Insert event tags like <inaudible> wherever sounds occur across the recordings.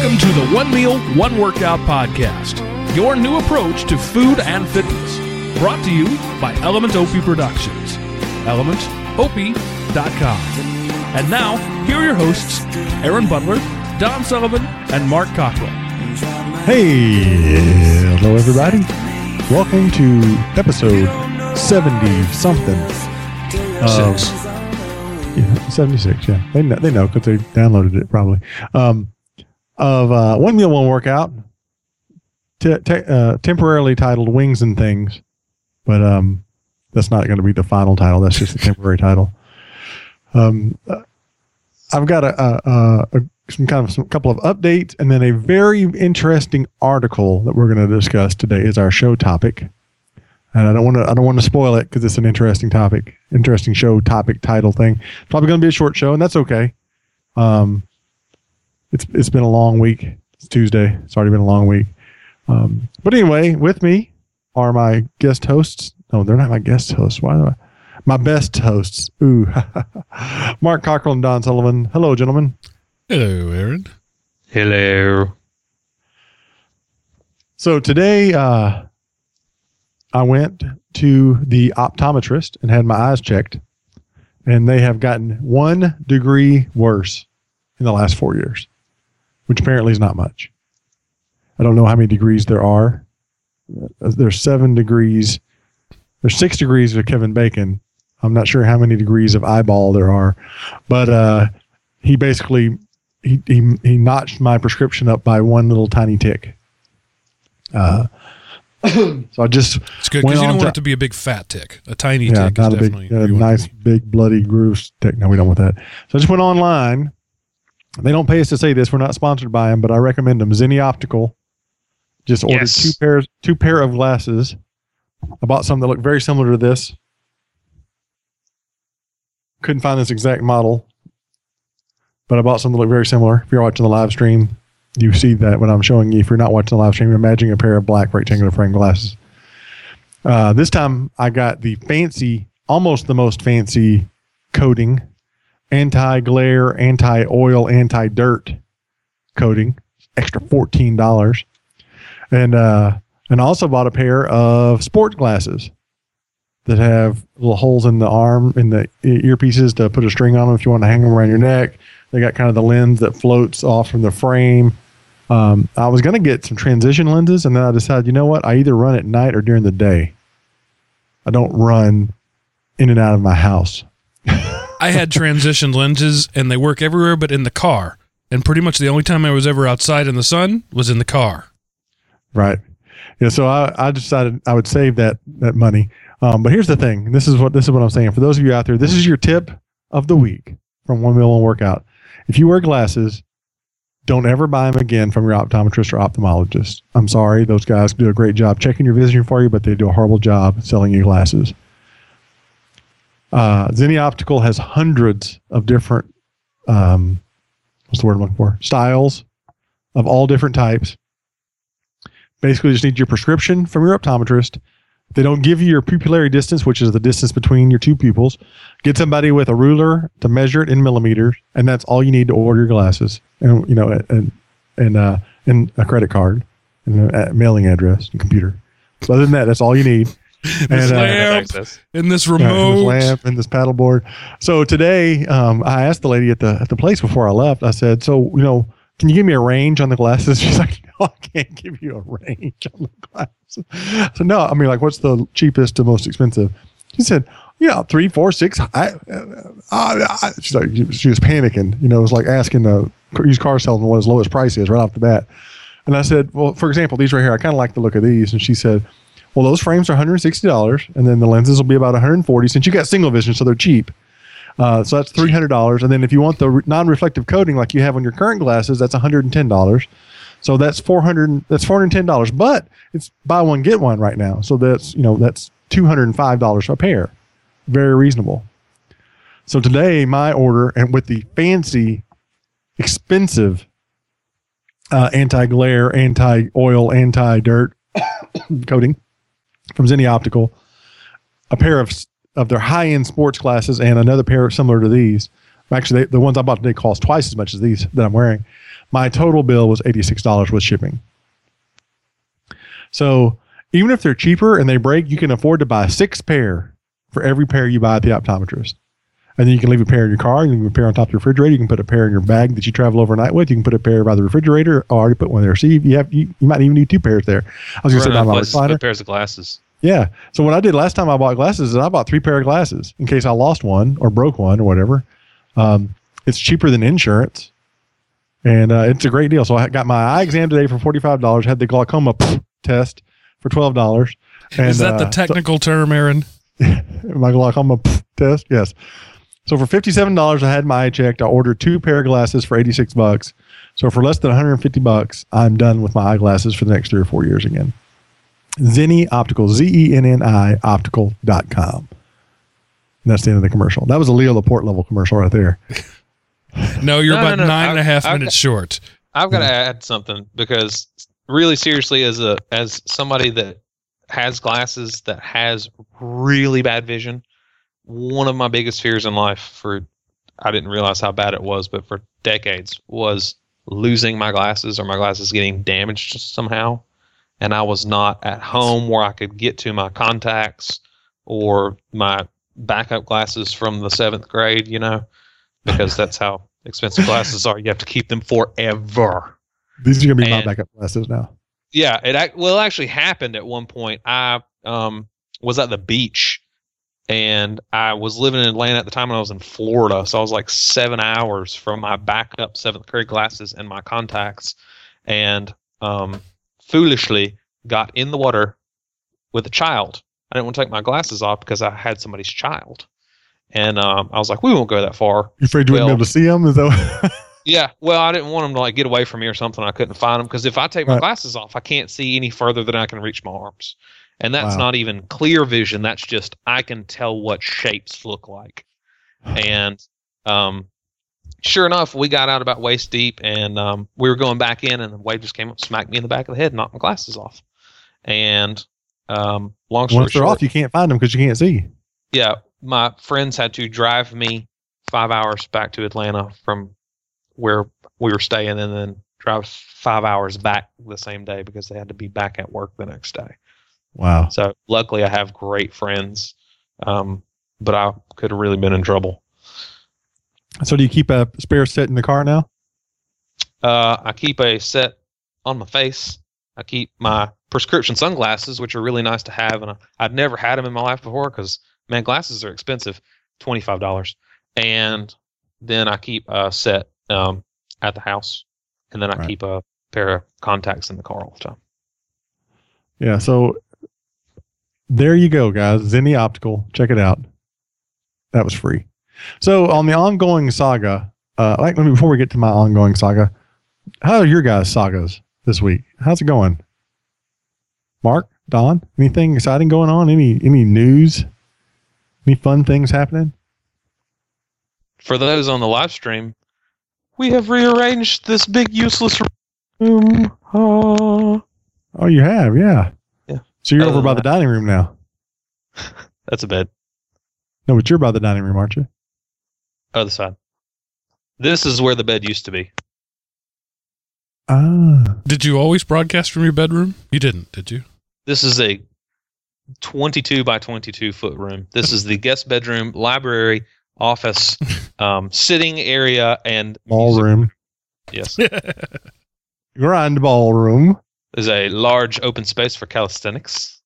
Welcome to the One Meal, One Workout podcast, your new approach to food and fitness. Brought to you by Element Opie Productions. ElementOpie.com. And now, here are your hosts, Aaron Butler, Don Sullivan, and Mark Cockrell. Hey, hello everybody. Welcome to episode 70 something. of- Six. Yeah, 76, yeah. They know, they know because they downloaded it probably. Um, of uh, One Meal, One Workout, te- te- uh, temporarily titled Wings and Things. But um, that's not going to be the final title. That's just a temporary <laughs> title. Um, uh, I've got a, a, a, a some kind of some couple of updates and then a very interesting article that we're going to discuss today is our show topic. And I don't want to I don't want to spoil it because it's an interesting topic, interesting show topic title thing. Probably going to be a short show, and that's okay. Um, it's it's been a long week. It's Tuesday. It's already been a long week. Um, but anyway, with me are my guest hosts. No, they're not my guest hosts. Why do I? My best hosts. Ooh, <laughs> Mark Cockrell and Don Sullivan. Hello, gentlemen. Hello, Aaron. Hello. So today, uh, I went to the optometrist and had my eyes checked, and they have gotten one degree worse in the last four years, which apparently is not much. I don't know how many degrees there are. Uh, There's seven degrees. There's six degrees of Kevin Bacon. I'm not sure how many degrees of eyeball there are, but uh, he basically he, he he notched my prescription up by one little tiny tick. Uh, <coughs> so I just It's good because you don't to- want it to be a big fat tick. A tiny yeah, tick not is a big, definitely. where you want it nice big bloody groove tick. No, we don't want that. So I just went online. They don't pay us to say this. We're not sponsored by them, but I recommend them. Zenni Optical. Just ordered Yes. two pairs, two pair of glasses. I bought some that look very similar to this. Couldn't find this exact model, but I bought some that look very similar. If you're watching the live stream, you see that when I'm showing you. If you're not watching the live stream, imagine a pair of black rectangular frame glasses. Uh, this time I got the fancy, almost the most fancy coating, anti glare, anti oil, anti dirt coating, extra fourteen dollars, and uh, and I also bought a pair of sport glasses that have little holes in the arm in the earpieces to put a string on them if you want to hang them around your neck. They got kind of the lens that floats off from the frame. Um, I was going to get some transition lenses, and then I decided, you know what? I either run at night or during the day. I don't run in and out of my house. I had transition lenses and they work everywhere but in the car. And pretty much the only time I was ever outside in the sun was in the car. Right. Yeah. So I, I decided I would save that that money. Um, but here's the thing. This is what this is what I'm saying. For those of you out there, this is your tip of the week from One One Workout. If you wear glasses, don't ever buy them again from your optometrist or ophthalmologist. I'm sorry, those guys do a great job checking your vision for you, but they do a horrible job selling you glasses. Uh, Zenni Optical has hundreds of different, um, what's the word I'm looking for? Styles of all different types basically just need your prescription from your optometrist. They don't give you your pupillary distance, which is the distance between your two pupils, get somebody with a ruler to measure it in millimeters, and that's all you need to order your glasses. And you know, and and uh, and a credit card, and a mailing address, and computer. So other than that, that's all you need. This uh, lamp access. and this Yeah, and remote. this lamp and this paddleboard. So today, um, I asked the lady at the at the place before I left. I said, "So you know, can you give me a range on the glasses?" <laughs> She's like, "No, I can't give you a range on the glasses." So no, I mean, like, what's the cheapest to most expensive? She said, "Yeah, three, four, six. I, uh, I, I, she's like, she was panicking. You know, it was like asking a used car salesman what his lowest price is right off the bat. And I said, "Well, for example, these right here, I kind of like the look of these." And she said, "Well, those frames are $160, and then the lenses will be about 140 since you got single vision, so they're cheap." Uh, so that's three hundred dollars, and then if you want the re- non-reflective coating like you have on your current glasses, that's one hundred and ten dollars. So that's four hundred. That's four hundred ten dollars, but it's buy one get one right now. So that's you know that's two hundred and five dollars a pair. Very reasonable. So today my order and with the fancy, expensive, uh, anti-glare, anti-oil, anti-dirt <coughs> coating from Zenni Optical, a pair of of their high-end sports glasses and another pair similar to these. Actually, they, the ones I bought today cost twice as much as these that I'm wearing. My total bill was $86 with shipping. So even if they're cheaper and they break, you can afford to buy six pair for every pair you buy at the optometrist. And then you can leave a pair in your car. You can leave a pair on top of your refrigerator. You can put a pair in your bag that you travel overnight with. You can put a pair by the refrigerator. I already put one there. See, you have you, you might even need two pairs there. I was going to sit down my recliner. put pairs of glasses. Yeah. So what I did last time I bought glasses is I bought three pair of glasses in case I lost one or broke one or whatever. Um, it's cheaper than insurance, and uh, it's a great deal. So I got my eye exam today for forty five dollars. Had the glaucoma test for twelve dollars. Is that the uh, technical term, Aaron? <laughs> my glaucoma test? Yes. So for fifty seven dollars, I had my eye checked. I ordered two pair of glasses for eighty six bucks. So for less than one hundred and fifty bucks, I'm done with my eyeglasses for the next three or four years again. Zenni Optical, Z E N N I optical.com. And that's the end of the commercial. That was a Leo Laporte level commercial right there. <laughs> No, you're No, no, about no, nine and a I- half I've minutes short. I've got to add something because really seriously as a as somebody that has glasses that has really bad vision, one of my biggest fears in life for I didn't realize how bad it was, but for decades was losing my glasses or my glasses getting damaged somehow. And I was not at home where I could get to my contacts or my backup glasses from the seventh grade, you know, because that's how <laughs> expensive glasses are. You have to keep them forever. These are going to be my backup glasses now. Yeah, it well it actually happened at one point. I um was at the beach and I was living in Atlanta at the time and I was in Florida. So I was like seven hours from my backup seventh grade glasses and my contacts and um foolishly got in the water with a child. I didn't want to take my glasses off because I had somebody's child. And um, I was like, we won't go that far. You afraid you wouldn't be able to see them? Is that <laughs> Yeah, well, I didn't want them to like get away from me or something. I couldn't find them because if I take my Right. glasses off, I can't see any further than I can reach my arms, and that's Wow. not even clear vision. That's just I can tell what shapes look like, <sighs> and um, sure enough, we got out about waist deep, and um, we were going back in, and the wave just came up, smacked me in the back of the head, knocked my glasses off, and um, long story once they're short, off, you can't find them because you can't see. yeah, my friends had to drive me five hours back to Atlanta from where we were staying and then drive five hours back the same day because they had to be back at work the next day. Wow. So luckily I have great friends. Um, but I could have really been in trouble. So do you keep a spare set in the car now? Uh, I keep a set on my face. I keep my prescription sunglasses, which are really nice to have, and I, I'd never had them in my life before because man, glasses are expensive, twenty five dollars. And then I keep a set um, at the house, and then I Right. keep a pair of contacts in the car all the time. Yeah. So there you go, guys. Zenni Optical. Check it out. That was free. So on the ongoing saga, uh, like let me before we get to my ongoing saga, how are your guys' sagas this week? How's it going? Mark, Don, anything exciting going on? Any any news? Any fun things happening? For those on the live stream, we have rearranged this big useless room. Ah. Oh, you have, yeah. Yeah. So you're Other over than by the dining room now. <laughs> That's a bed. No, but you're by the dining room, aren't you? Other side. This is where the bed used to be. Ah, Did you always broadcast from your bedroom? You didn't, did you? This is a 22 by 22 foot room. This is the guest bedroom, library, office, <laughs> um, sitting area, and music- <laughs> ballroom. Yes, Grind ballroom. There's a large open space for calisthenics.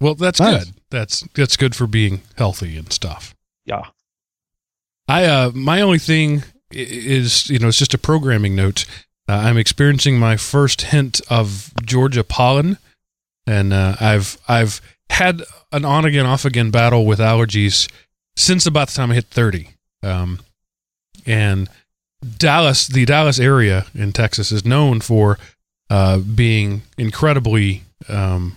Well, that's Nice. good. That's that's good for being healthy and stuff. Yeah, I uh my only thing is you know it's just a programming note. Uh, I'm experiencing my first hint of Georgia pollen, and uh, I've I've had an on again off again battle with allergies since about the time I hit thirty. Um, and Dallas, the Dallas area in Texas, is known for uh, being incredibly um,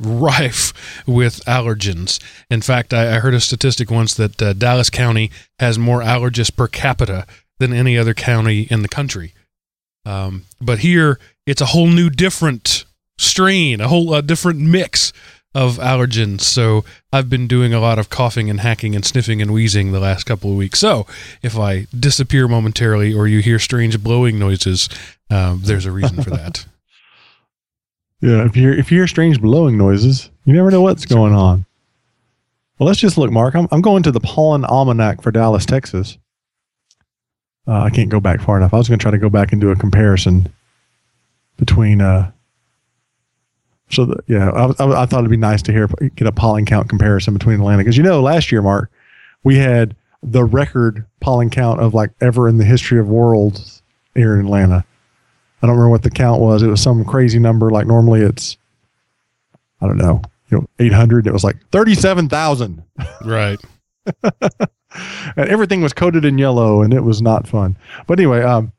rife <laughs> with allergens. In fact, I, I heard a statistic once that uh, Dallas County has more allergists per capita than any other county in the country. Um, but here, it's a whole new different strain, a whole uh, different mix of allergens, so I've been doing a lot of coughing and hacking and sniffing and wheezing the last couple of weeks. So if I disappear momentarily or you hear strange blowing noises, um, there's a reason for that. <laughs> Yeah, if you hear, if you hear strange blowing noises, you never know what's going on. Well, let's just look, Mark. I'm, I'm going to the Pollen Almanac for Dallas, Texas. Uh, I can't go back far enough. I was going to try to go back and do a comparison between. Uh, so the, yeah, I, I, I thought it'd be nice to hear get a pollen count comparison between Atlanta because you know last year, Mark, we had the record pollen count of like ever in the history of worlds here in Atlanta. I don't remember what the count was. It was some crazy number. Like normally it's, I don't know, you know, 800. It was like 37,000. Right. <laughs> and everything was coated in yellow and it was not fun. But anyway, um,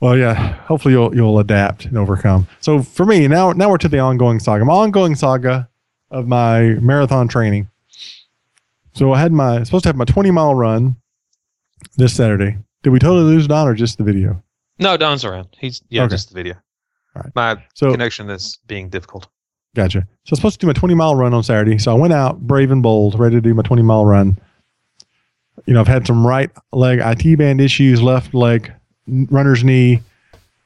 well, yeah, hopefully you'll, you'll adapt and overcome. So for me, now, now we're to the ongoing saga, my ongoing saga of my marathon training. So I had my, supposed to have my 20 mile run this Saturday. Did we totally lose Don or just the video? No, Don's around. He's yeah, Okay. just the video. All right. My So connection is being difficult. Gotcha. So I was supposed to do my 20 mile run on Saturday. So I went out brave and bold, ready to do my 20 mile run. You know, I've had some right leg IT band issues, left leg runner's knee.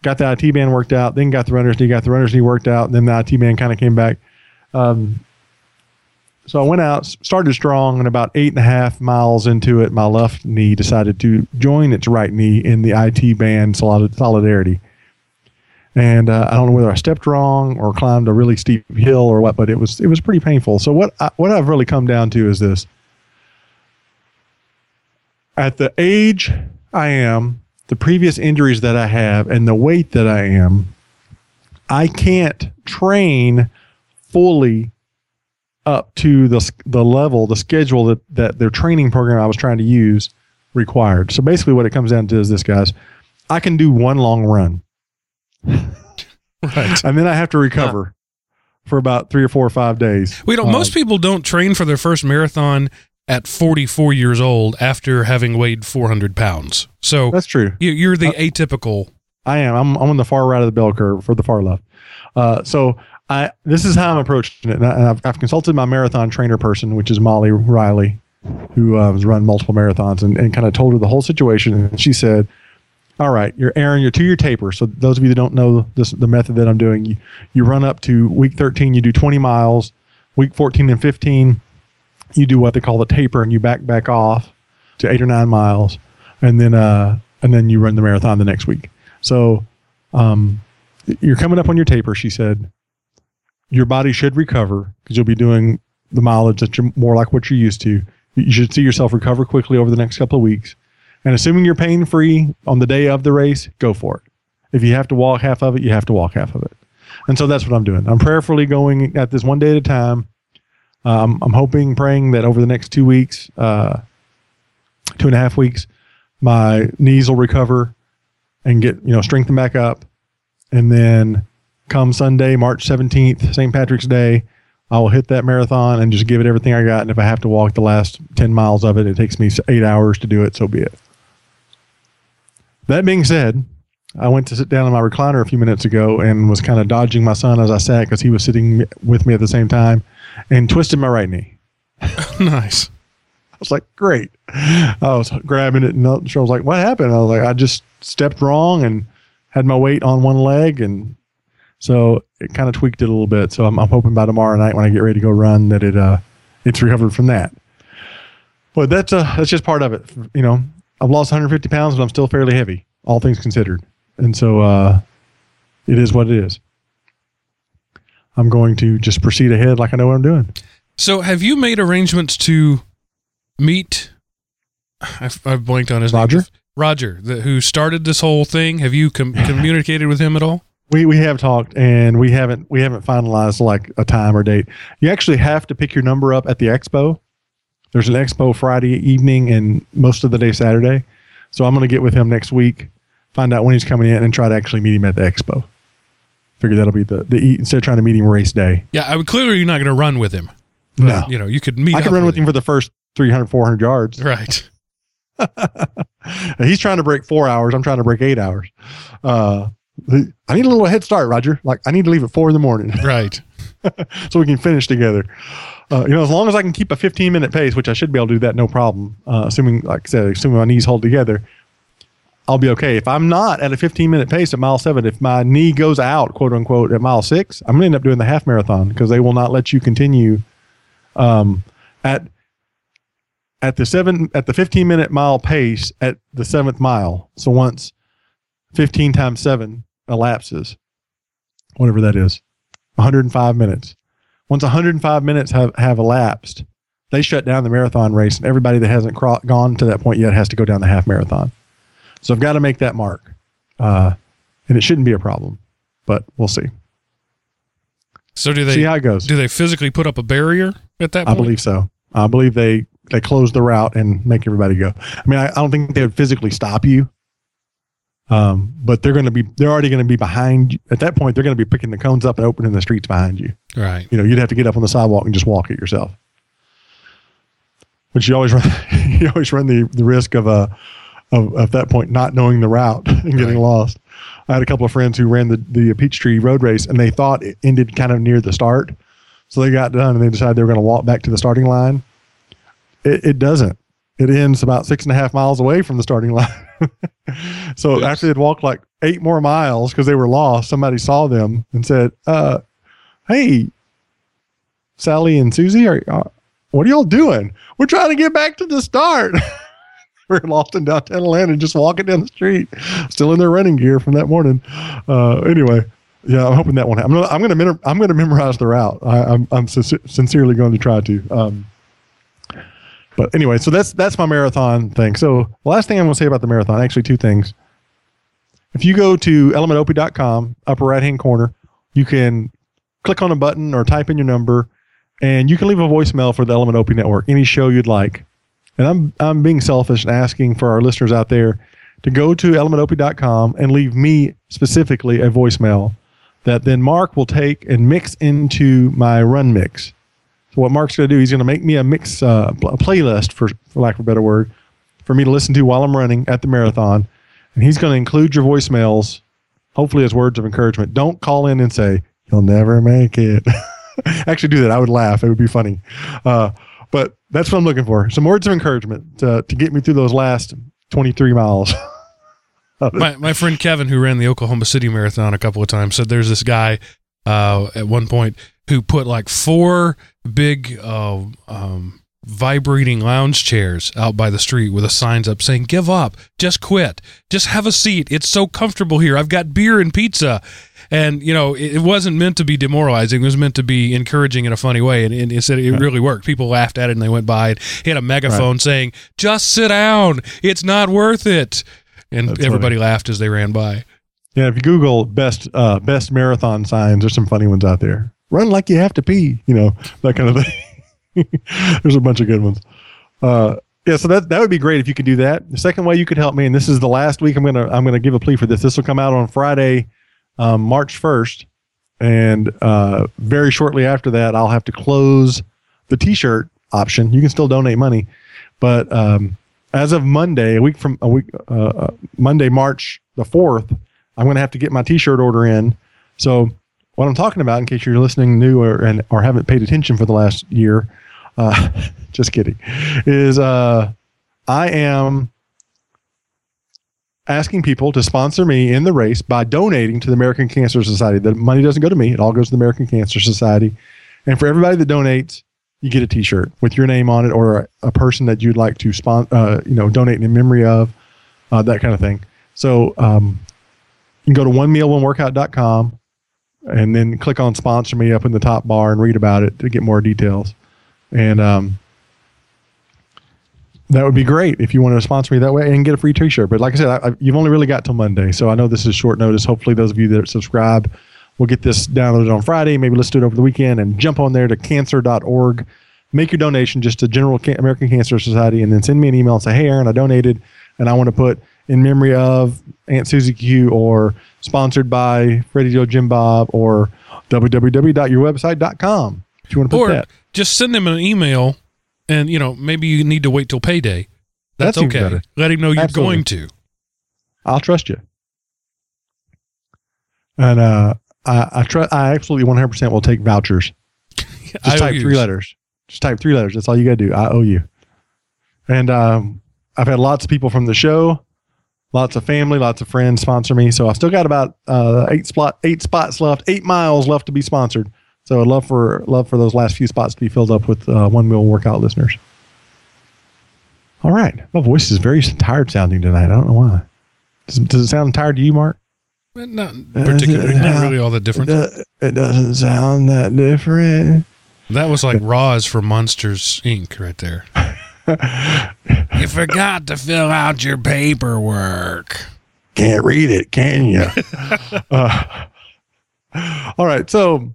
Got the IT band worked out, then got the runner's knee, got the runner's knee worked out, and then the IT band kind of came back. Um, so I went out, started strong, and about eight and a half miles into it, my left knee decided to join its right knee in the IT band solidarity and uh, I don't know whether I stepped wrong or climbed a really steep hill or what, but it was it was pretty painful. So what I, what I've really come down to is this: at the age I am, the previous injuries that I have, and the weight that I am, I can't train fully up to the the level, the schedule that that their training program I was trying to use required. So basically, what it comes down to is this, guys: I can do one long run <laughs> Right. and then I have to recover for about three or four or five days. We don't. Um, most people don't train for their first marathon at 44 years old after having weighed 400 pounds. So That's true. you, you're the Uh, atypical. I am. I'm, I'm on the far right of the bell curve for the far left. Uh, so I this is how I'm approaching it. And I, I've, I've consulted my marathon trainer person, which is Molly Riley, who uh, has run multiple marathons, and, and kind of told her the whole situation. And she said, "All right, you're Aaron. You're to your taper. So those of you that don't know this, the method that I'm doing, you, you run up to week 13, you do 20 miles. Week 14 and 15, you do what they call the taper, and you back back off to eight or nine miles, and then uh, and then you run the marathon the next week. So um, you're coming up on your taper, she said. Your body should recover because you'll be doing the mileage that you're more like what you're used to. You should see yourself recover quickly over the next couple of weeks. And assuming you're pain free on the day of the race, go for it. If you have to walk half of it, you have to walk half of it. And so that's what I'm doing. I'm prayerfully going at this one day at a time. Um, I'm hoping, praying that over the next two weeks, uh, two and a half weeks, my knees will recover and get you know strengthen back up. And then come sunday march 17th st patrick's day i will hit that marathon and just give it everything i got. And if i have to walk the last 10 miles of it it takes me eight hours to do it so be it. That being said i went to sit down in my recliner a few minutes ago and was kind of dodging my son as i sat because he was sitting with me at the same time and twisted my right knee <laughs> nice. I was like, great. I was grabbing it, and I was like, what happened? I was like, I just stepped wrong and had my weight on one leg, and so it kind of tweaked it a little bit. So I'm, I'm hoping by tomorrow night when I get ready to go run that it uh it's recovered from that. But that's uh that's just part of it. You know, I've lost 150 pounds, but I'm still fairly heavy, all things considered, and so uh, it is what it is. I'm going to just proceed ahead like I know what I'm doing. So have you made arrangements to meet? I've, I've blanked on his Roger? name. Roger, the, who started this whole thing. Have you com- <sighs> communicated with him at all? We we have talked and we haven't we haven't finalized like a time or date. You actually have to pick your number up at the expo. There's an expo Friday evening and most of the day Saturday. So I'm going to get with him next week, find out when he's coming in, and try to actually meet him at the expo. Figure that'll be the the instead of trying to meet him race day. Yeah, I would clearly you're not going to run with him. But, No. you know you could meet. I up run with him for the first 300 400 yards. <laughs> Right. <laughs> he's trying to break four hours. I'm trying to break eight hours. Uh, I need a little head start, Roger. Like I need to leave at four in the morning. <laughs> Right. so we can finish together. Uh, you know, as long as I can keep a 15 minute pace, which I should be able to do that no problem, uh, assuming, like I said, assuming my knees hold together, I'll be okay. If I'm not at a 15 minute pace at mile seven, if my knee goes out, quote unquote, at mile six, I'm going to end up doing the half marathon because they will not let you continue um, at at the seven at the 15 minute mile pace at the seventh mile. So once 15 times seven elapses, whatever that is, 105 minutes. Once 105 minutes have, have elapsed, they shut down the marathon race, and everybody that hasn't cro- gone to that point yet has to go down the half marathon. So I've got to make that mark, uh, and it shouldn't be a problem, but we'll see. So do they see how it goes. do they physically put up a barrier at that point? I point? believe so. I believe they they close the route and make everybody go. I mean, I, I don't think they would physically stop you, um, but they're going to be they're already going to be behind you. At that point, they're going to be picking the cones up and opening the streets behind you. Right. You know, you'd have to get up on the sidewalk and just walk it yourself. But you always run <laughs> you always run the, the risk of uh of at that point not knowing the route <laughs> and getting Right. lost. I had a couple of friends who ran the the Peachtree Road Race and they thought it ended kind of near the start. So they got done and they decided they were going to walk back to the starting line. It, it doesn't. It ends about six and a half miles away from the starting line. <laughs> so Oops. after they'd walked like eight more miles because they were lost, somebody saw them and said, uh, "Hey, Sally and Susie, are uh, what are y'all doing? We're trying to get back to the start." <laughs> we're <laughs> lost in downtown Atlanta, just walking down the street, still in their running gear from that morning. Uh, anyway, yeah, I'm hoping that one. I'm gonna, I'm gonna, I'm gonna memorize the route. I, I'm, I'm sin- sincerely going to try to. Um, but anyway, so that's that's my marathon thing. So last thing I'm to say about the marathon, actually, two things. If you go to elementop.com, upper right hand corner, you can click on a button or type in your number, and you can leave a voicemail for the Element Opie Network, any show you'd like. And I'm I'm being selfish and asking for our listeners out there to go to elementop.com and leave me specifically a voicemail that then Mark will take and mix into my run mix. So what Mark's going to do, he's going to make me a mix, uh, a playlist for, for lack of a better word, for me to listen to while I'm running at the marathon, and he's going to include your voicemails, hopefully as words of encouragement. Don't call in and say you'll never make it. <laughs> Actually, do that. I would laugh. It would be funny. Uh, that's what I'm looking for. Some words of encouragement to, to get me through those last 23 miles. <laughs> my, my friend Kevin, who ran the Oklahoma City Marathon a couple of times, said there's this guy uh, at one point who put like four big uh, um, vibrating lounge chairs out by the street with the signs up saying, Give up, just quit, just have a seat. It's so comfortable here. I've got beer and pizza. And, you know, it, it wasn't meant to be demoralizing. It was meant to be encouraging in a funny way. And, and it said it really worked. People laughed at it and they went by. And he had a megaphone saying, Just sit down. It's not worth it. And That's everybody laughed as they ran by. Yeah, if you Google best uh, best marathon signs, there's some funny ones out there. Run like you have to pee, you know that kind of thing. <laughs> there's a bunch of good ones. Uh, yeah, so that that would be great if you could do that. The second way you could help me, and this is the last week I'm gonna I'm gonna give a plea for this. This will come out on Friday, um, March first, and uh, very shortly after that, I'll have to close the T-shirt option. You can still donate money, but um, as of Monday, a week from a week, uh, uh, Monday, March the fourth, I'm going to have to get my T-shirt order in. So, what I'm talking about, in case you're listening new or and or haven't paid attention for the last year, uh, <laughs> just kidding, is uh, I am asking people to sponsor me in the race by donating to the American Cancer Society. The money doesn't go to me; it all goes to the American Cancer Society. And for everybody that donates, you get a T-shirt with your name on it or a, a person that you'd like to spon- uh, you know, donate in memory of, uh, that kind of thing. So um, you can go to onemealoneworkout.com and then click on sponsor me up in the top bar and read about it to get more details. And um, that would be great if you want to sponsor me that way and get a free T-shirt. But like I said, I, I, you've only really got till Monday, so I know this is short notice. Hopefully, those of you that subscribe will get this downloaded on Friday. Maybe let's do it over the weekend and jump on there to cancer.org. Make your donation just to General Can- American Cancer Society, and then send me an email and say, "Hey, Aaron, I donated, and I want to put in memory of Aunt Susie Q or sponsored by Freddie Joe Jim Bob or www.yourwebsite.com." If you want to put Or that, just send them an email and, you know, maybe you need to wait till payday. That's, okay. better. Let him know you're Absolutely. going to. I'll trust you. And uh, I I, try, I absolutely one hundred percent will take vouchers. <laughs> Just type three letters. Just type three letters. That's all you got to do. I owe you. And um, I've had lots of people from the show, lots of family, lots of friends sponsor me. So I've still got about uh, eight spot eight spots left, eight miles left to be sponsored. So I'd love for love for those last few spots to be filled up with uh, one meal workout listeners. All right, my voice is very tired sounding tonight. I don't know why. Does, does it sound tired to you, Mark? Not particularly, not really all that different. It, it doesn't sound that different. That was like Roz from Monsters Inc. right there. <laughs> you forgot to fill out your paperwork. Can't read it, can you? <laughs> uh, all right, so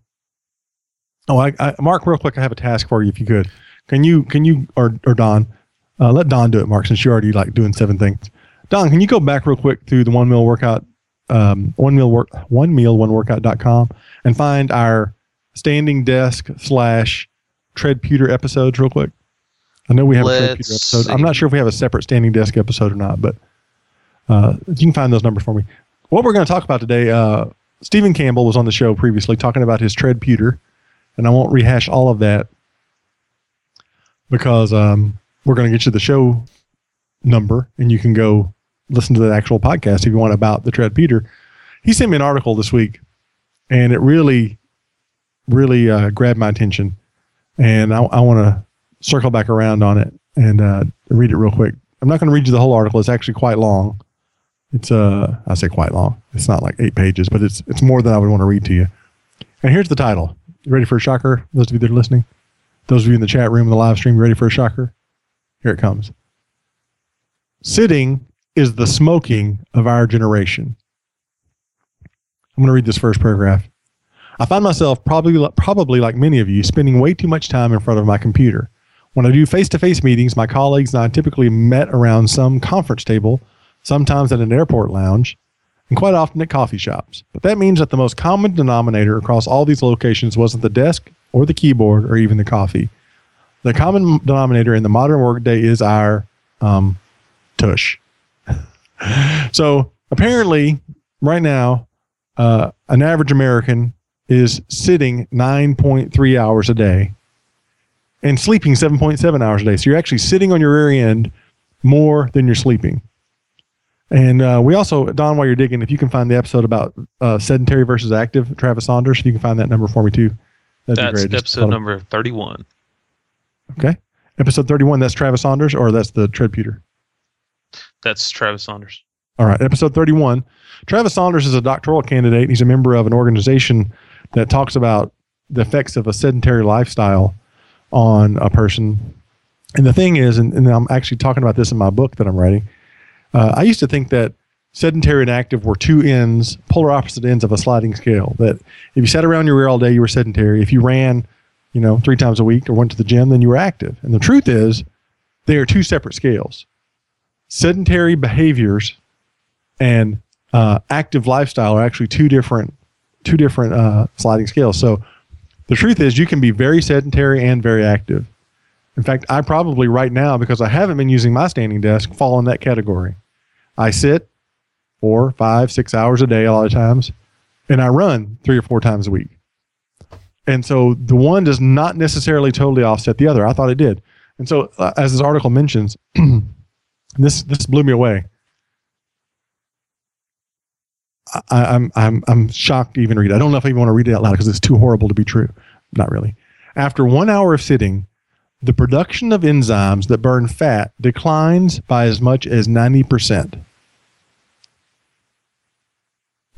oh, I, I, Mark, real quick, I have a task for you. If you could, can you, can you, or or Don, uh, let Don do it, Mark, since you're already like doing seven things. Don, can you go back real quick through the one meal workout, um, one meal work, one meal one workout.com and find our standing desk slash treadputer episodes real quick. I know we have a treadputer Let's episode. I'm not sure if we have a separate standing desk episode or not, but uh, you can find those numbers for me. What we're going to talk about today, uh, Stephen Campbell was on the show previously talking about his treadputer, and I won't rehash all of that because um, we're going to get you the show number, and you can go listen to the actual podcast if you want about the treadputer. He sent me an article this week, and it really, really uh, grabbed my attention, and I, I want to circle back around on it and uh, read it real quick. I'm not going to read you the whole article; it's actually quite long. It's uh, I say quite long. It's not like eight pages, but it's it's more than I would want to read to you. And here's the title. You ready for a shocker? Those of you that are listening, those of you in the chat room, the live stream, ready for a shocker? Here it comes. Sitting is the smoking of our generation. I'm going to read this first paragraph. I find myself probably probably like many of you spending way too much time in front of my computer. When I do face-to-face meetings, my colleagues and I typically met around some conference table, sometimes at an airport lounge, and quite often at coffee shops. But that means that the most common denominator across all these locations wasn't the desk or the keyboard or even the coffee. The common denominator in the modern workday is our um, tush. <laughs> so apparently, right now, uh, an average American is sitting 9.3 hours a day and sleeping 7.7 hours a day. So you're actually sitting on your rear end more than you're sleeping. And uh, we also, Don, while you're digging, if you can find the episode about uh, sedentary versus active, Travis Saunders, if you can find that number for me too, that'd That's be great. Episode number 31. Okay. Episode 31, that's Travis Saunders, or that's the Treadputer. That's Travis Saunders. All right, episode 31. Travis Saunders is a doctoral candidate. He's a member of an organization that talks about the effects of a sedentary lifestyle on a person. And the thing is, and, and I'm actually talking about this in my book that I'm writing, uh, I used to think that sedentary and active were two ends, polar opposite ends of a sliding scale. That if you sat around your rear all day, you were sedentary. If you ran, you know, three times a week or went to the gym, then you were active. And the truth is, they are two separate scales. Sedentary behaviors and uh, active lifestyle are actually two different two different uh, sliding scales. So the truth is, you can be very sedentary and very active. In fact, I probably right now, because I haven't been using my standing desk, fall in that category. I sit four, five, six hours a day a lot of times, and I run three or four times a week. And so the one does not necessarily totally offset the other. I thought it did. And so, uh, as this article mentions, <clears throat> this this blew me away. I, I'm I'm I'm shocked to even read it. I don't know if I even want to read it out loud because it's too horrible to be true. Not really. After one hour of sitting, the production of enzymes that burn fat declines by as much as ninety percent.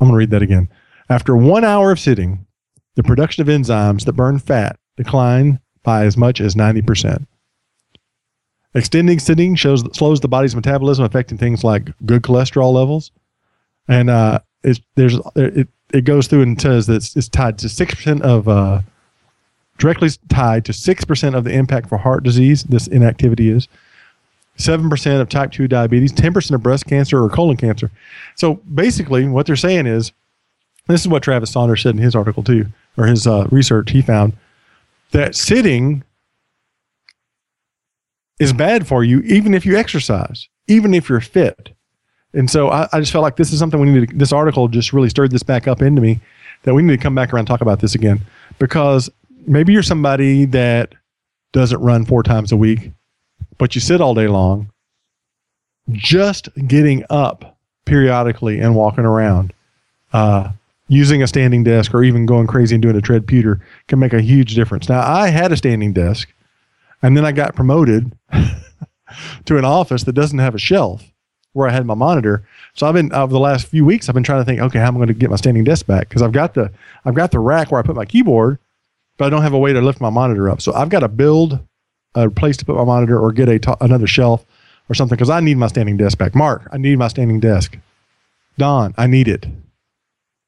I'm going to read that again. After one hour of sitting, the production of enzymes that burn fat decline by as much as ninety percent. Extending sitting shows slows the body's metabolism, affecting things like good cholesterol levels, and uh, it's there's it it goes through and says that it's, it's tied to six percent of uh, directly tied to six percent of the impact for heart disease. This inactivity is seven percent of type two diabetes, ten percent of breast cancer or colon cancer. So basically, what they're saying is, this is what Travis Saunders said in his article too, or his uh, research. He found that sitting is bad for you, even if you exercise, even if you're fit. And so I, I just felt like this is something we needed. To, this article just really stirred this back up into me that we need to come back around and talk about this again because maybe you're somebody that doesn't run four times a week, but you sit all day long. Just getting up periodically and walking around, uh, using a standing desk, or even going crazy and doing a treadputer can make a huge difference. Now, I had a standing desk, and then I got promoted <laughs> to an office that doesn't have a shelf where I had my monitor. So I've been over the last few weeks, I've been trying to think, okay, how am I going to get my standing desk back? Because I've got the I've got the rack where I put my keyboard, but I don't have a way to lift my monitor up. So I've got to build a place to put my monitor or get a t- another shelf or something because I need my standing desk back. Mark, I need my standing desk. Don, I need it.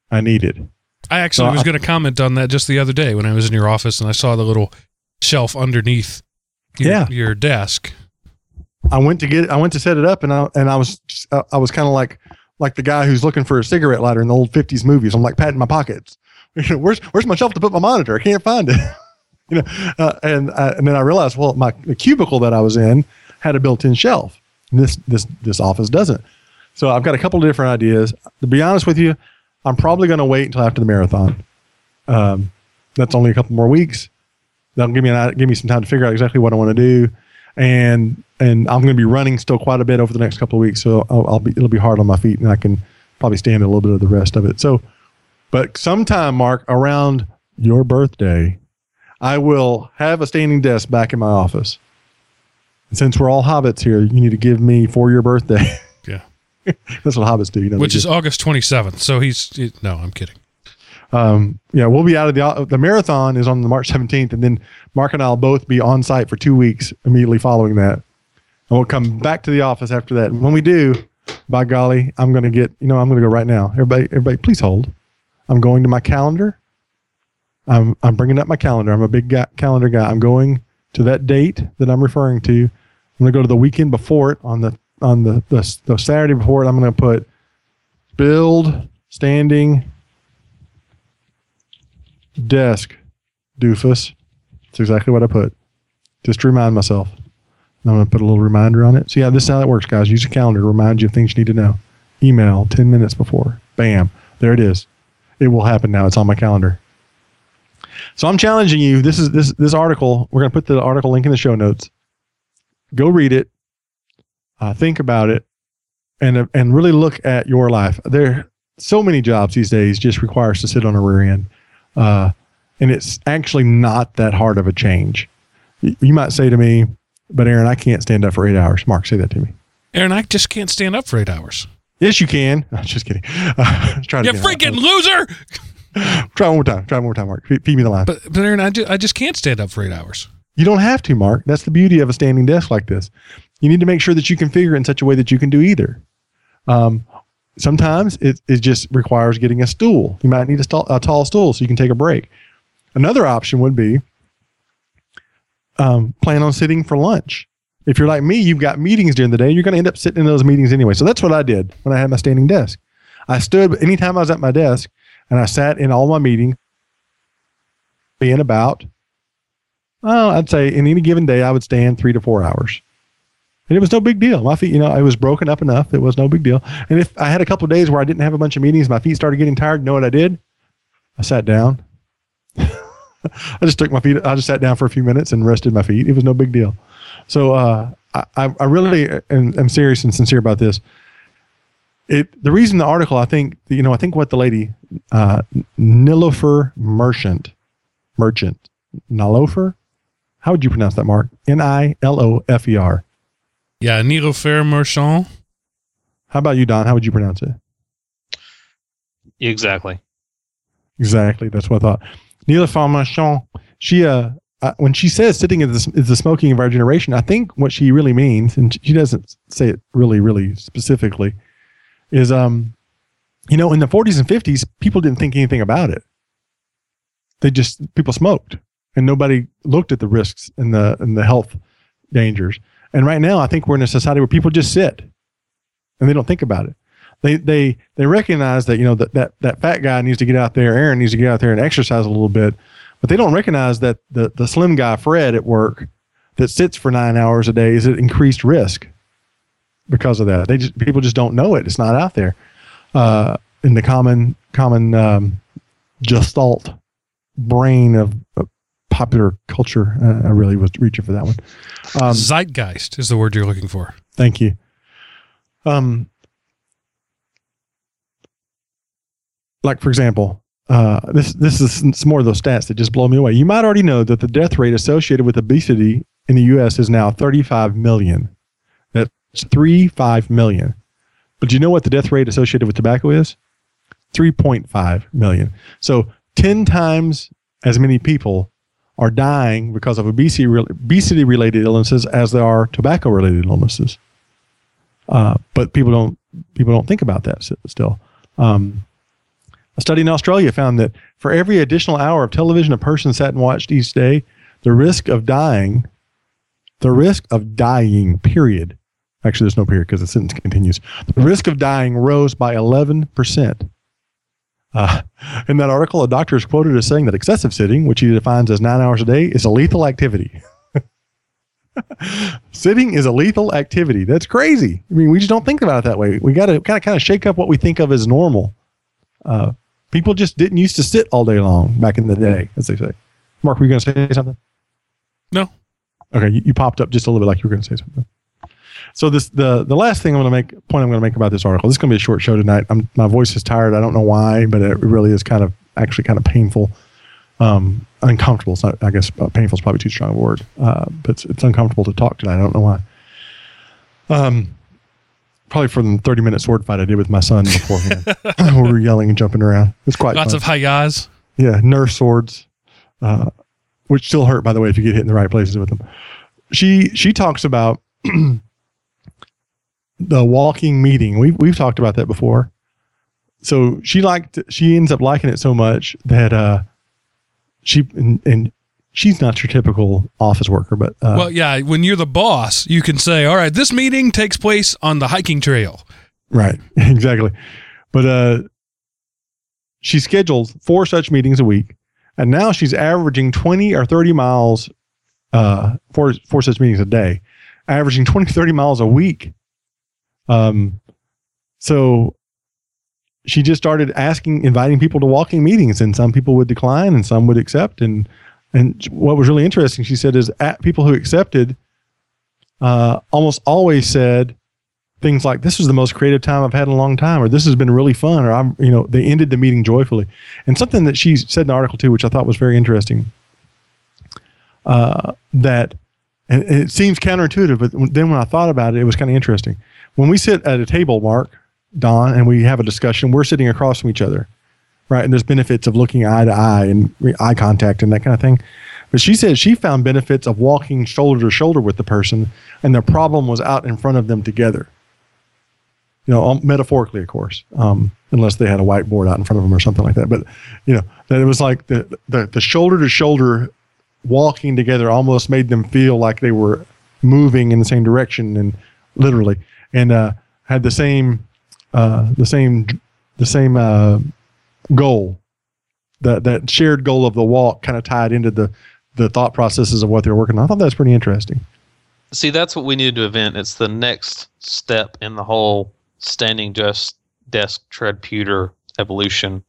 I need it. I actually So was going to comment on that just the other day when I was in your office and I saw the little shelf underneath your, Yeah. your desk. I went to get I went to set it up and I and I was just, I was kind of like like the guy who's looking for a cigarette lighter in the old 50s movies. I'm like patting my pockets. <laughs> Where's where's my shelf to put my monitor? I can't find it. <laughs> you know, uh, and uh, and then I realized, well, my the cubicle that I was in had a built-in shelf. This this this office doesn't. So I've got a couple of different ideas. To be honest with you, I'm probably going to wait until after the marathon. Um, that's only a couple more weeks. That'll give me an, give me some time to figure out exactly what I want to do, and and I'm going to be running still quite a bit over the next couple of weeks. So I'll, I'll be it'll be hard on my feet, and I can probably stand a little bit of the rest of it. So, but sometime, Mark, around your birthday, I will have a standing desk back in my office. And since we're all hobbits here, you need to give me for your birthday. <laughs> Yeah. That's what hobbits do, you know. Which is August 27th. So he's, he- no, I'm kidding. um, yeah, we'll be out of the the marathon is on the March 17th, and then Mark and I'll both be on site for two weeks immediately following that, and we'll come back to the office after that. And when we do, by golly, I'm going to get you know I'm going to go right now. Everybody, everybody, please hold. I'm going to my calendar. I'm I'm bringing up my calendar. I'm a big guy, calendar guy. I'm going to that date that I'm referring to. I'm going to go to the weekend before it on the on the the, the Saturday before it. I'm going to put build standing desk doofus. That's exactly what I put. Just to remind myself. I'm going to put a little reminder on it. So, yeah, this is how it works, guys. Use a calendar to remind you of things you need to know. Email 10 minutes before. Bam. There it is. It will happen now. It's on my calendar. So I'm challenging you. This is this this article. We're going to put the article link in the show notes. Go read it. Uh, think about it, and and really look at your life. There, so many jobs these days just require us to sit on a rear end, uh, and it's actually not that hard of a change. You might say to me, "But Aaron, I can't stand up for eight hours." Mark, say that to me. Aaron, I just can't stand up for eight hours. Yes, you can. <laughs> I'm just kidding. <laughs> Uh, try You freaking loser! <laughs> Try one more time. Try one more time, Mark. Feed feed me the line. But, but Aaron, I just, I just can't stand up for eight hours. You don't have to, Mark. That's the beauty of a standing desk like this. You need to make sure that you configure it in such a way that you can do either. Um, sometimes it, it just requires getting a stool. You might need a, stall, a tall stool so you can take a break. Another option would be um, plan on sitting for lunch. If you're like me, you've got meetings during the day, you're going to end up sitting in those meetings anyway. So that's what I did when I had my standing desk. I stood anytime I was at my desk and I sat in all my meetings being about Oh, I'd say in any given day, I would stand three to four hours. And it was no big deal. My feet, you know, I was broken up enough. It was no big deal. And if I had a couple of days where I didn't have a bunch of meetings, my feet started getting tired. You know what I did? I sat down. <laughs> I just took my feet, I just sat down for a few minutes and rested my feet. It was no big deal. So uh, I, I I really am, am serious and sincere about this. It the reason the article, I think, you know, I think what the lady, uh, Nilofer Merchant, Merchant, Nilofer, how would you pronounce that, Mark? N I L O F E R. Yeah, Nilofer Merchant. How about you, Don? How would you pronounce it? Exactly. Exactly. That's what I thought. Neela Merchant. she, uh, uh, when she says sitting is the, is the smoking of our generation, I think what she really means, and she doesn't say it really, really specifically, is, um, you know, in the 40s and 50s, people didn't think anything about it. They just, people smoked and nobody looked at the risks and the, and the health dangers. And right now, I think we're in a society where people just sit and they don't think about it. They they they recognize that you know that that that fat guy needs to get out there. Aaron needs to get out there and exercise a little bit, but they don't recognize that the the slim guy Fred at work that sits for nine hours a day is at increased risk because of that. They just people just don't know it. It's not out there uh, in the common common um, gestalt brain of, of popular culture. Uh, I really was reaching for that one. Um, Zeitgeist is the word you're looking for. Thank you. Um, like for example, uh, this this is some more of those stats that just blow me away. You might already know that the death rate associated with obesity in the U.S. is now 35 million. That's three five million. But do you know what the death rate associated with tobacco is? 3.5 million. So 10 times as many people are dying because of obesity obesity related illnesses as there are tobacco related illnesses. Uh, but people don't people don't think about that still. Um, a study in Australia found that for every additional hour of television a person sat and watched each day, the risk of dying, the risk of dying, period. Actually, there's no period because the sentence continues. The risk of dying rose by 11%. Uh, in that article, a doctor is quoted as saying that excessive sitting, which he defines as nine hours a day, is a lethal activity. <laughs> sitting is a lethal activity. That's crazy. I mean, we just don't think about it that way. We got to kind of kind of shake up what we think of as normal. Uh, people just didn't used to sit all day long back in the day, as they say. Mark, were you going to say something? No. Okay, you, you, popped up just a little bit like you were going to say something. So this the the last thing I'm going to make point I'm going to make about this article. This is going to be a short show tonight. I'm, my voice is tired. I don't know why, but it really is kind of actually kind of painful, um, uncomfortable. It's not, I guess uh, painful is probably too strong a word, uh, but it's, it's uncomfortable to talk tonight. I don't know why. Um, probably from the 30 minute sword fight I did with my son beforehand. <laughs> <laughs> we were yelling and jumping around. It's quite lots fun. of high guys. Yeah, Nerf swords, uh, which still hurt by the way if you get hit in the right places with them. She she talks about <clears throat> the walking meeting. We've we've talked about that before. So she liked she ends up liking it so much that uh she and, and she's not your typical office worker, but uh, well, yeah. When you're the boss, you can say, "All right, this meeting takes place on the hiking trail." Right, <laughs> exactly. But uh, she schedules four such meetings a week, and now she's averaging twenty or thirty miles, uh, four four such meetings a day, averaging 20, 30 miles a week. Um, so she just started asking, inviting people to walking meetings, and some people would decline, and some would accept, and and what was really interesting, she said, is at people who accepted uh, almost always said things like, "This is the most creative time I've had in a long time," or "This has been really fun," or "I'm," you know, they ended the meeting joyfully. And something that she said in the article too, which I thought was very interesting, uh, that and it seems counterintuitive, but then when I thought about it, it was kind of interesting. When we sit at a table, Mark, Don, and we have a discussion, we're sitting across from each other right? And there's benefits of looking eye to eye and eye contact and that kind of thing. But she said she found benefits of walking shoulder to shoulder with the person, and the problem was out in front of them together. You know, um, metaphorically, of course, um, unless they had a whiteboard out in front of them or something like that. But you know, that it was like the the, the shoulder to shoulder walking together almost made them feel like they were moving in the same direction and literally, and uh, had the same uh, the same the same uh, goal, that that shared goal of the walk, kind of tied into the the thought processes of what they're working on. I thought that's pretty interesting. See, that's what we need to invent. It's the next step in the whole standing just desk treadputer evolution,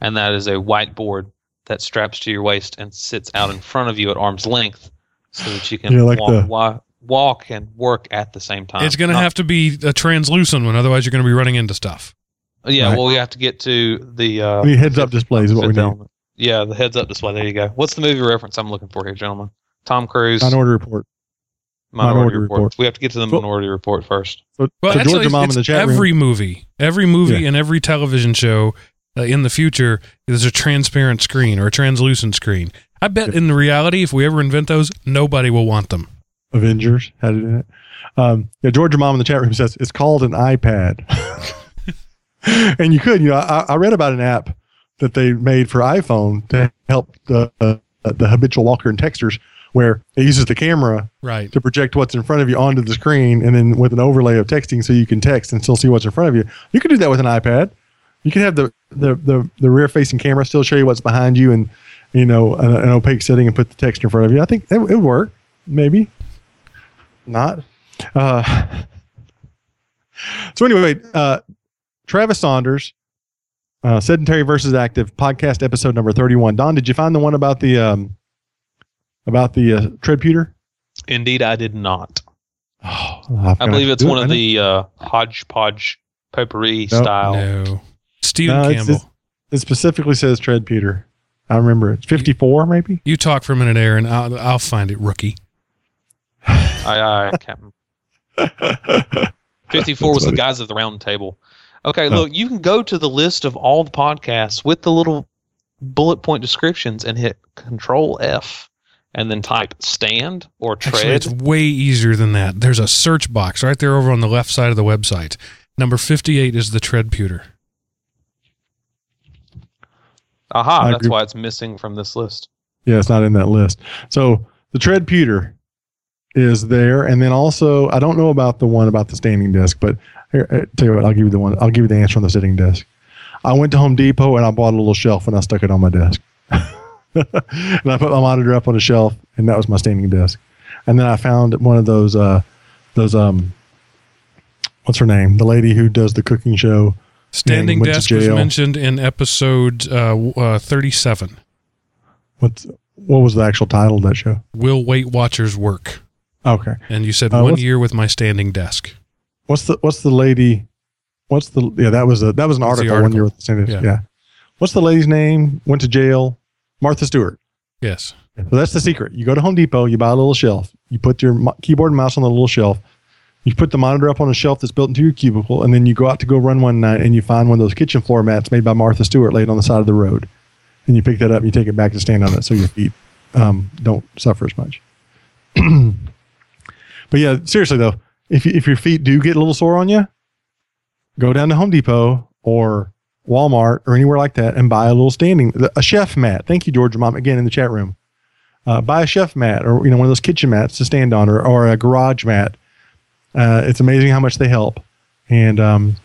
and that is a whiteboard that straps to your waist and sits out in front of you at arm's length, so that you can yeah, like walk, the, wa- walk and work at the same time. It's going to have to be a translucent one, otherwise you're going to be running into stuff. Yeah, right. well, we have to get to the. Uh, the heads up display is what we need. Yeah, the heads up display. There you go. What's the movie reference I'm looking for here, gentlemen? Tom Cruise. Minority Report. Minority, Minority report. report. We have to get to the Minority Report first. So, well, so actually, Georgia Mom in the chat every room. movie, every movie, yeah. and every television show uh, in the future is a transparent screen or a translucent screen. I bet in the reality, if we ever invent those, nobody will want them. Avengers had it in it. Um, yeah, Georgia Mom in the chat room says it's called an iPad. <laughs> <laughs> and you could, you know, I, I, read about an app that they made for iPhone to help the uh, the habitual walker and texters, where it uses the camera right to project what's in front of you onto the screen, and then with an overlay of texting, so you can text and still see what's in front of you. You could do that with an iPad. You can have the the the, the rear facing camera still show you what's behind you, and you know an, an opaque setting, and put the text in front of you. I think it, it would work. Maybe not. Uh, <laughs> so anyway, uh, Travis Saunders uh, sedentary versus active podcast episode number 31. Don, did you find the one about the um, about the uh, treadputer? Indeed, I did not. Oh, I believe it's one of the uh, hodgepodge potpourri Nope. style. No. Stephen No, it's Campble. It specifically says tread treadputer. I remember it. 54 maybe. you talk for a minute, Aaron. I'll, I'll find it, rookie. Aye, aye, Captain. <laughs> 54 was the guys at the round table. Okay, look, you can go to the list of all the podcasts with the little bullet point descriptions and hit Control F and then type stand or Actually, tread. it's way easier than that. There's a search box right there over on the left side of the website. Number 58 is the treadputer. Aha, I that's agree. why it's missing from this list. Yeah, it's not in that list. So the treadputer is there, and then also I don't know about the one about the standing desk, but here, uh, tell you what, I'll give you the one. I'll give you the answer on the sitting desk. I went to Home Depot and I bought a little shelf and I stuck it on my desk, <laughs> and I put my monitor up on a shelf, and that was my standing desk. And then I found one of those uh, those um, what's her name? The lady who does the cooking show. Standing desk was mentioned in episode uh, uh, 37. What's what was the actual title of that show? Will Weight Watchers work? Okay. And you said Uh, one year with my standing desk. What's the what's the lady? What's the yeah? That was a that was an the article, one article. year with the Senate. Yeah. Yeah. What's the lady's name? Went to jail. Martha Stewart. Yes. So that's the secret. You go to Home Depot, you buy a little shelf, you put your mo- keyboard and mouse on the little shelf, you put the monitor up on a shelf that's built into your cubicle, and then you go out to go run one night and you find one of those kitchen floor mats made by Martha Stewart laid on the side of the road, and you pick that up and you take it back to stand on it so your feet um, don't suffer as much. <clears throat> but yeah, seriously though, if you, if your feet do get a little sore on you, go down to Home Depot or Walmart or anywhere like that and buy a little standing a chef mat. Thank you, Georgia Mom, again in the chat room. Uh, buy a chef mat or you know one of those kitchen mats to stand on or, or a garage mat. Uh, it's amazing how much they help, and um,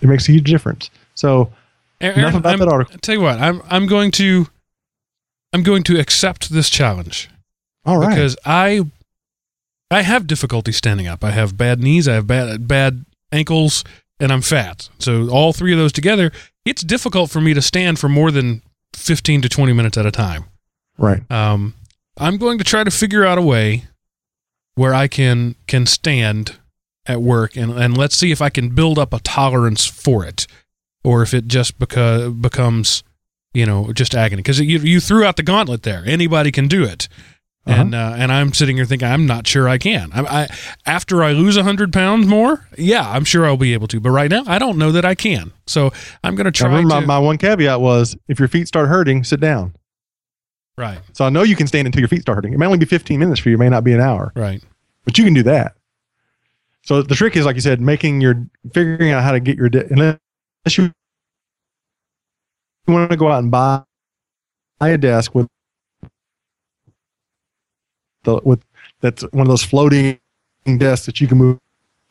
it makes a huge difference. So Aaron, enough about I'm- that article. tell you what, I'm I'm going to I'm going to accept this challenge All right, because I I have difficulty standing up. I have bad knees, I have bad bad ankles, and I'm fat. So all three of those together, it's difficult for me to stand for more than 15 to 20 minutes at a time. right, Um, I'm going to try to figure out a way where I can can stand at work, and and let's see if I can build up a tolerance for it, or if it just beca- becomes, you know, just agony. Because you you threw out the gauntlet there. Anybody can do it. Uh-huh. And uh, and I'm sitting here thinking I'm not sure I can. I, I after I lose hundred pounds more, yeah, I'm sure I'll be able to. But right now, I don't know that I can. So I'm going to try remember my, my one caveat was if your feet start hurting, sit down. right, So I know you can stand until your feet start hurting. It may only be 15 minutes for you, it may not be an hour, right. but you can do that. So the trick is, like you said, making your figuring out how to get your de- unless you want to go out and buy, buy a desk with the with that's one of those floating desks that you can move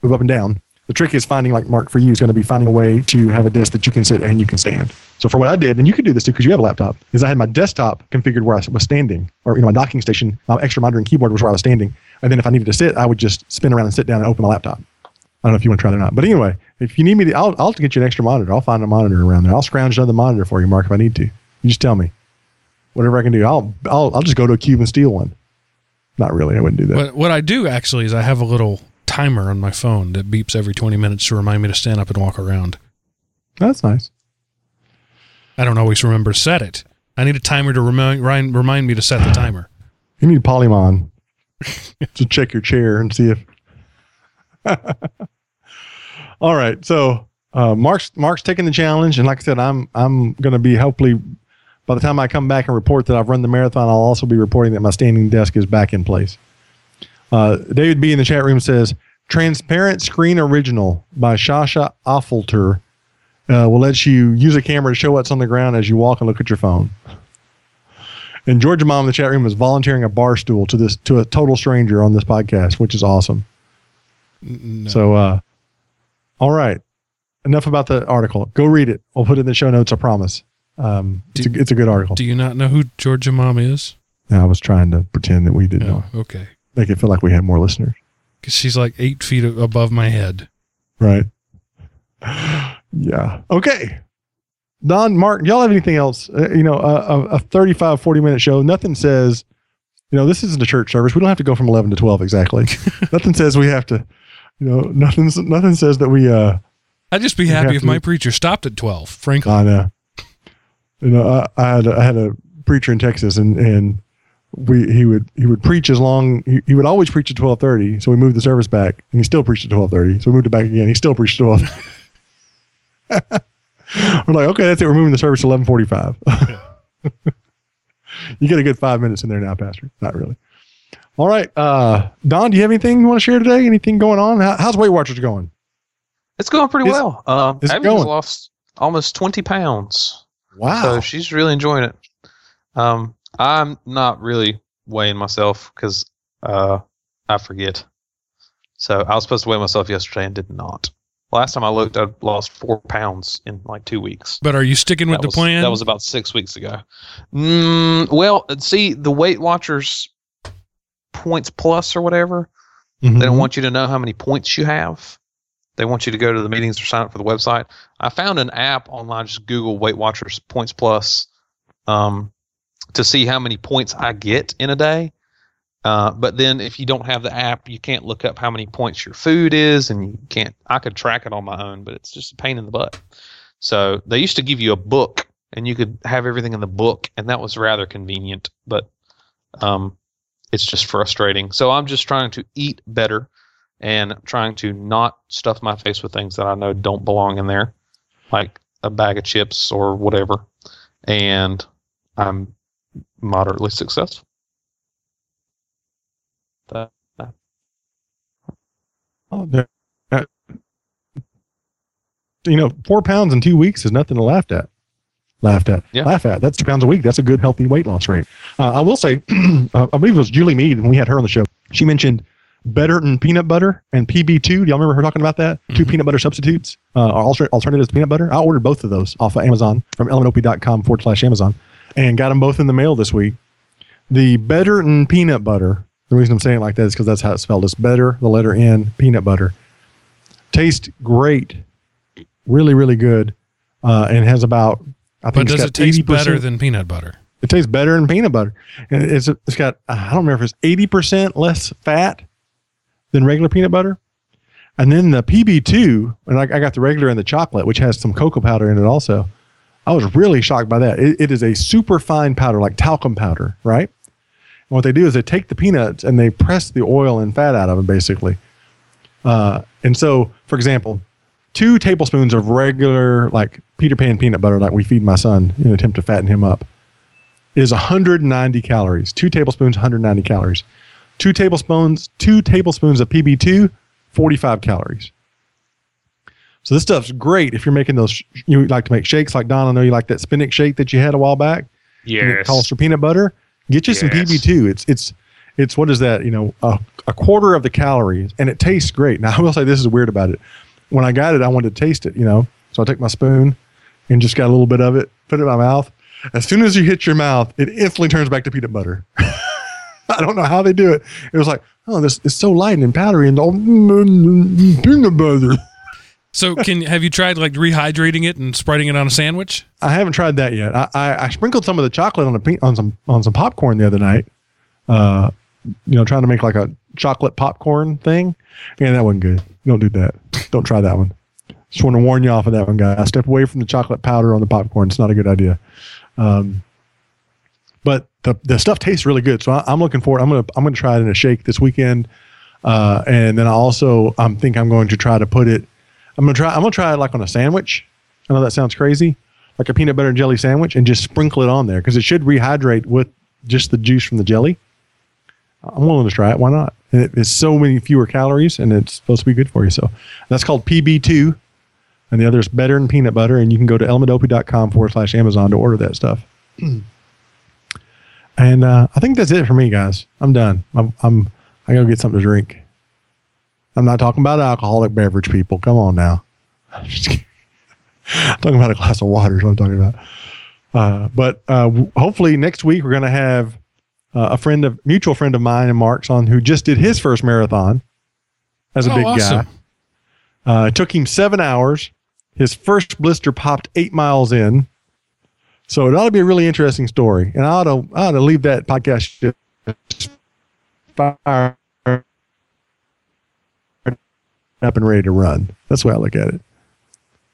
move up and down. The trick is finding, like Mark, for you is going to be finding a way to have a desk that you can sit and you can stand. So for what I did, and you can do this too because you have a laptop, is I had my desktop configured where I was standing, or you know my docking station, my extra monitor and keyboard was where I was standing. And then if I needed to sit, I would just spin around and sit down and open my laptop. I don't know if you want to try that or not, but anyway, if you need me to, I'll I'll get you an extra monitor. I'll find a monitor around there. I'll scrounge another monitor for you, Mark, if I need to. You just tell me, whatever I can do. I'll I'll I'll just go to a cube and steal one. Not really, I wouldn't do that. What what I do actually is I have a little timer on my phone that beeps every 20 minutes to remind me to stand up and walk around. That's nice. I don't always remember to set it. I need a timer to remind remind, remind me to set the timer. You need Polymon to check your chair and see if. <laughs> All right, so uh, Mark's Mark's taking the challenge, and like I said, I'm I'm going to be hopefully by the time I come back and report that I've run the marathon, I'll also be reporting that my standing desk is back in place. Uh, David B in the chat room says transparent screen original by Shasha Affelter uh, will let you use a camera to show what's on the ground as you walk and look at your phone. And Georgia Mom in the chat room is volunteering a bar stool to this to a total stranger on this podcast, which is awesome. No. So, uh, all right, enough about the article. Go read it. We'll put it in the show notes. I promise. Um, it's, a, it's a good article. do you not know who Georgia Mom is? I was trying to pretend that we didn't know, No. Okay. make it feel like we had more listeners. Because she's like eight feet above my head. Right. <gasps> Yeah. Okay. Don, Mark, y'all have anything else? Uh, you know, a, a 35, 40 minute show. Nothing says, you know, this isn't a church service. We don't have to go from 11 to 12 exactly. <laughs> nothing says we have to, you know, nothing, nothing says that we, uh, I'd just be happy if to- my preacher stopped at 12, frankly. I know. You know, I, I had a, I had a preacher in Texas, and and we he would he would preach as long he, he would always preach at twelve thirty. So we moved the service back, and he still preached at twelve thirty. So we moved it back again. He still preached at twelve. <laughs> we're like, okay, that's it. We're moving the service to eleven forty five. <laughs> you get a good five minutes in there now, Pastor. Not really. All right, uh, Don, do you have anything you want to share today? Anything going on? How, how's Weight Watchers going? It's going pretty Is- well. Um, is it Abby has going? lost almost 20 pounds. Wow. So she's really enjoying it. Um, I'm not really weighing myself because uh, I forget. So I was supposed to weigh myself yesterday and did not. Last time I looked, I lost four pounds in like two weeks. But are you sticking with that the was, plan? That was about six weeks ago. Mm, well, see, the Weight Watchers points plus or whatever, Mhm. they don't want you to know how many points you have. They want you to go to the meetings or sign up for the website. I found an app online, just Google Weight Watchers Points Plus, um, to see how many points I get in a day. Uh, but then if you don't have the app, you can't look up how many points your food is, and you can't. I could track it on my own, but it's just a pain in the butt. So they used to give you a book, and you could have everything in the book, and that was rather convenient. But um, it's just frustrating. So I'm just trying to eat better and trying to not stuff my face with things that I know don't belong in there, like a bag of chips or whatever. And I'm moderately successful. That, that- Oh, there- uh, you know, four pounds in two weeks is nothing to laugh at. Laughed at. Yeah. Laugh at. That's two pounds a week. That's a good, healthy weight loss rate. Uh, I will say, <clears throat> uh, I believe it was Julie Mead when we had her on the show. She mentioned better than peanut butter and PB2. Do y'all remember her talking about that? Two Mhm. peanut butter substitutes, uh, alter- alternatives to peanut butter. I ordered both of those off of Amazon from elementop.com forward slash Amazon and got them both in the mail this week. The better than peanut butter, the reason I'm saying it like that is because that's how it's spelled. It's better, the letter N, peanut butter. Tastes great. Really, really good. Uh, and has about, I think it's does got it taste 80% better than peanut butter? it tastes better than peanut butter. And it's it's got I don't remember if it's eighty percent less fat than regular peanut butter. And then the PB two, and I, I got the regular and the chocolate, which has some cocoa powder in it also. I was really shocked by that. It, it is a super fine powder, like talcum powder, right? And what they do is they take the peanuts and they press the oil and fat out of them, basically. Uh, and so, for example, two tablespoons of regular, like Peter Pan peanut butter, like we feed my son in an attempt to fatten him up, is 190 calories. Two tablespoons, 190 calories. Two tablespoons, two tablespoons of PB2, 45 calories. So this stuff's great if you're making those. You like to make shakes, like Don. I know you like that spinach shake that you had a while back. it calls for peanut butter. Get you some PB2. It's it's it's what is that? You know, a, a quarter of the calories, and it tastes great. Now <laughs> I will say this is weird about it. When I got it, I wanted to taste it. You know, so I took my spoon and just got a little bit of it, put it in my mouth. As soon as you hit your mouth, it instantly turns back to peanut butter. <laughs> <laughs> I don't know how they do it. It was like, oh, this is so light and powdery and all <laughs> peanut butter. So can have you tried like rehydrating it and spreading it on a sandwich? I haven't tried that yet. I, I, I sprinkled some of the chocolate on a on some on some popcorn the other night. Uh, you know, trying to make like a chocolate popcorn thing. Yeah, that wasn't good. Don't do that. Don't try that one. Just want to warn you off of that one, guys. Step away from the chocolate powder on the popcorn. It's not a good idea. Um, but the the stuff tastes really good. So I, I'm looking forward. I'm gonna I'm gonna try it in a shake this weekend. Uh, and then I also I think I'm going to try to put it. I'm gonna try. I'm gonna try it like on a sandwich. I know that sounds crazy, like a peanut butter and jelly sandwich, and just sprinkle it on there because it should rehydrate with just the juice from the jelly. I'm willing to try it. Why not? It, it's so many fewer calories, and it's supposed to be good for you. So that's called PB2, and the other is better than peanut butter. And you can go to elementopie.com forward slash Amazon to order that stuff. <clears throat> and uh, I think that's it for me, guys. I'm done. I'm, I'm I gotta get something to drink. I'm not talking about alcoholic beverage, people. Come on now. <laughs> I'm just kidding. I'm talking about a glass of water is what I'm talking about. Uh, but uh, hopefully next week we're going to have uh, a friend of mutual friend of mine and Mark's on who just did his first marathon as a Oh, big awesome. guy. Uh, it took him seven hours. His first blister popped eight miles in. So it ought to be a really interesting story. And I ought to, I ought to leave that podcast fire up and ready to run. That's the way I look at it.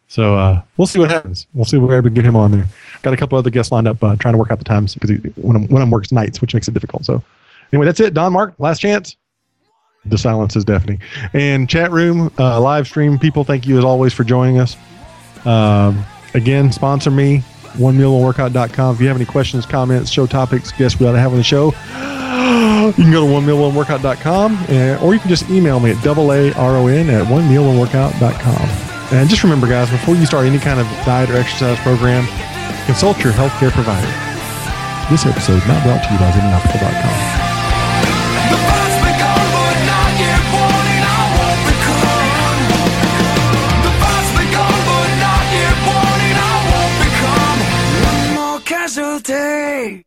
So uh, we'll see what happens. We'll see where we get him on there. Got a couple other guests lined up, uh, trying to work out the times because I'm, when I'm works nights, which makes it difficult. So anyway, that's it. Don Mark, last chance. The silence is deafening. And chat room, uh, live stream people, thank you as always for joining us. Um, again, sponsor me, onemeal1workout.com. If you have any questions, comments, show topics, guests we ought to have on the show, <gasps> you can go to onemeal1workout.com and, or you can just email me at double A-R-O-N at onemeal1workout.com. And just remember, guys, before you start any kind of diet or exercise program, consult your healthcare provider. This episode not brought to you by ZenniOptical.com. but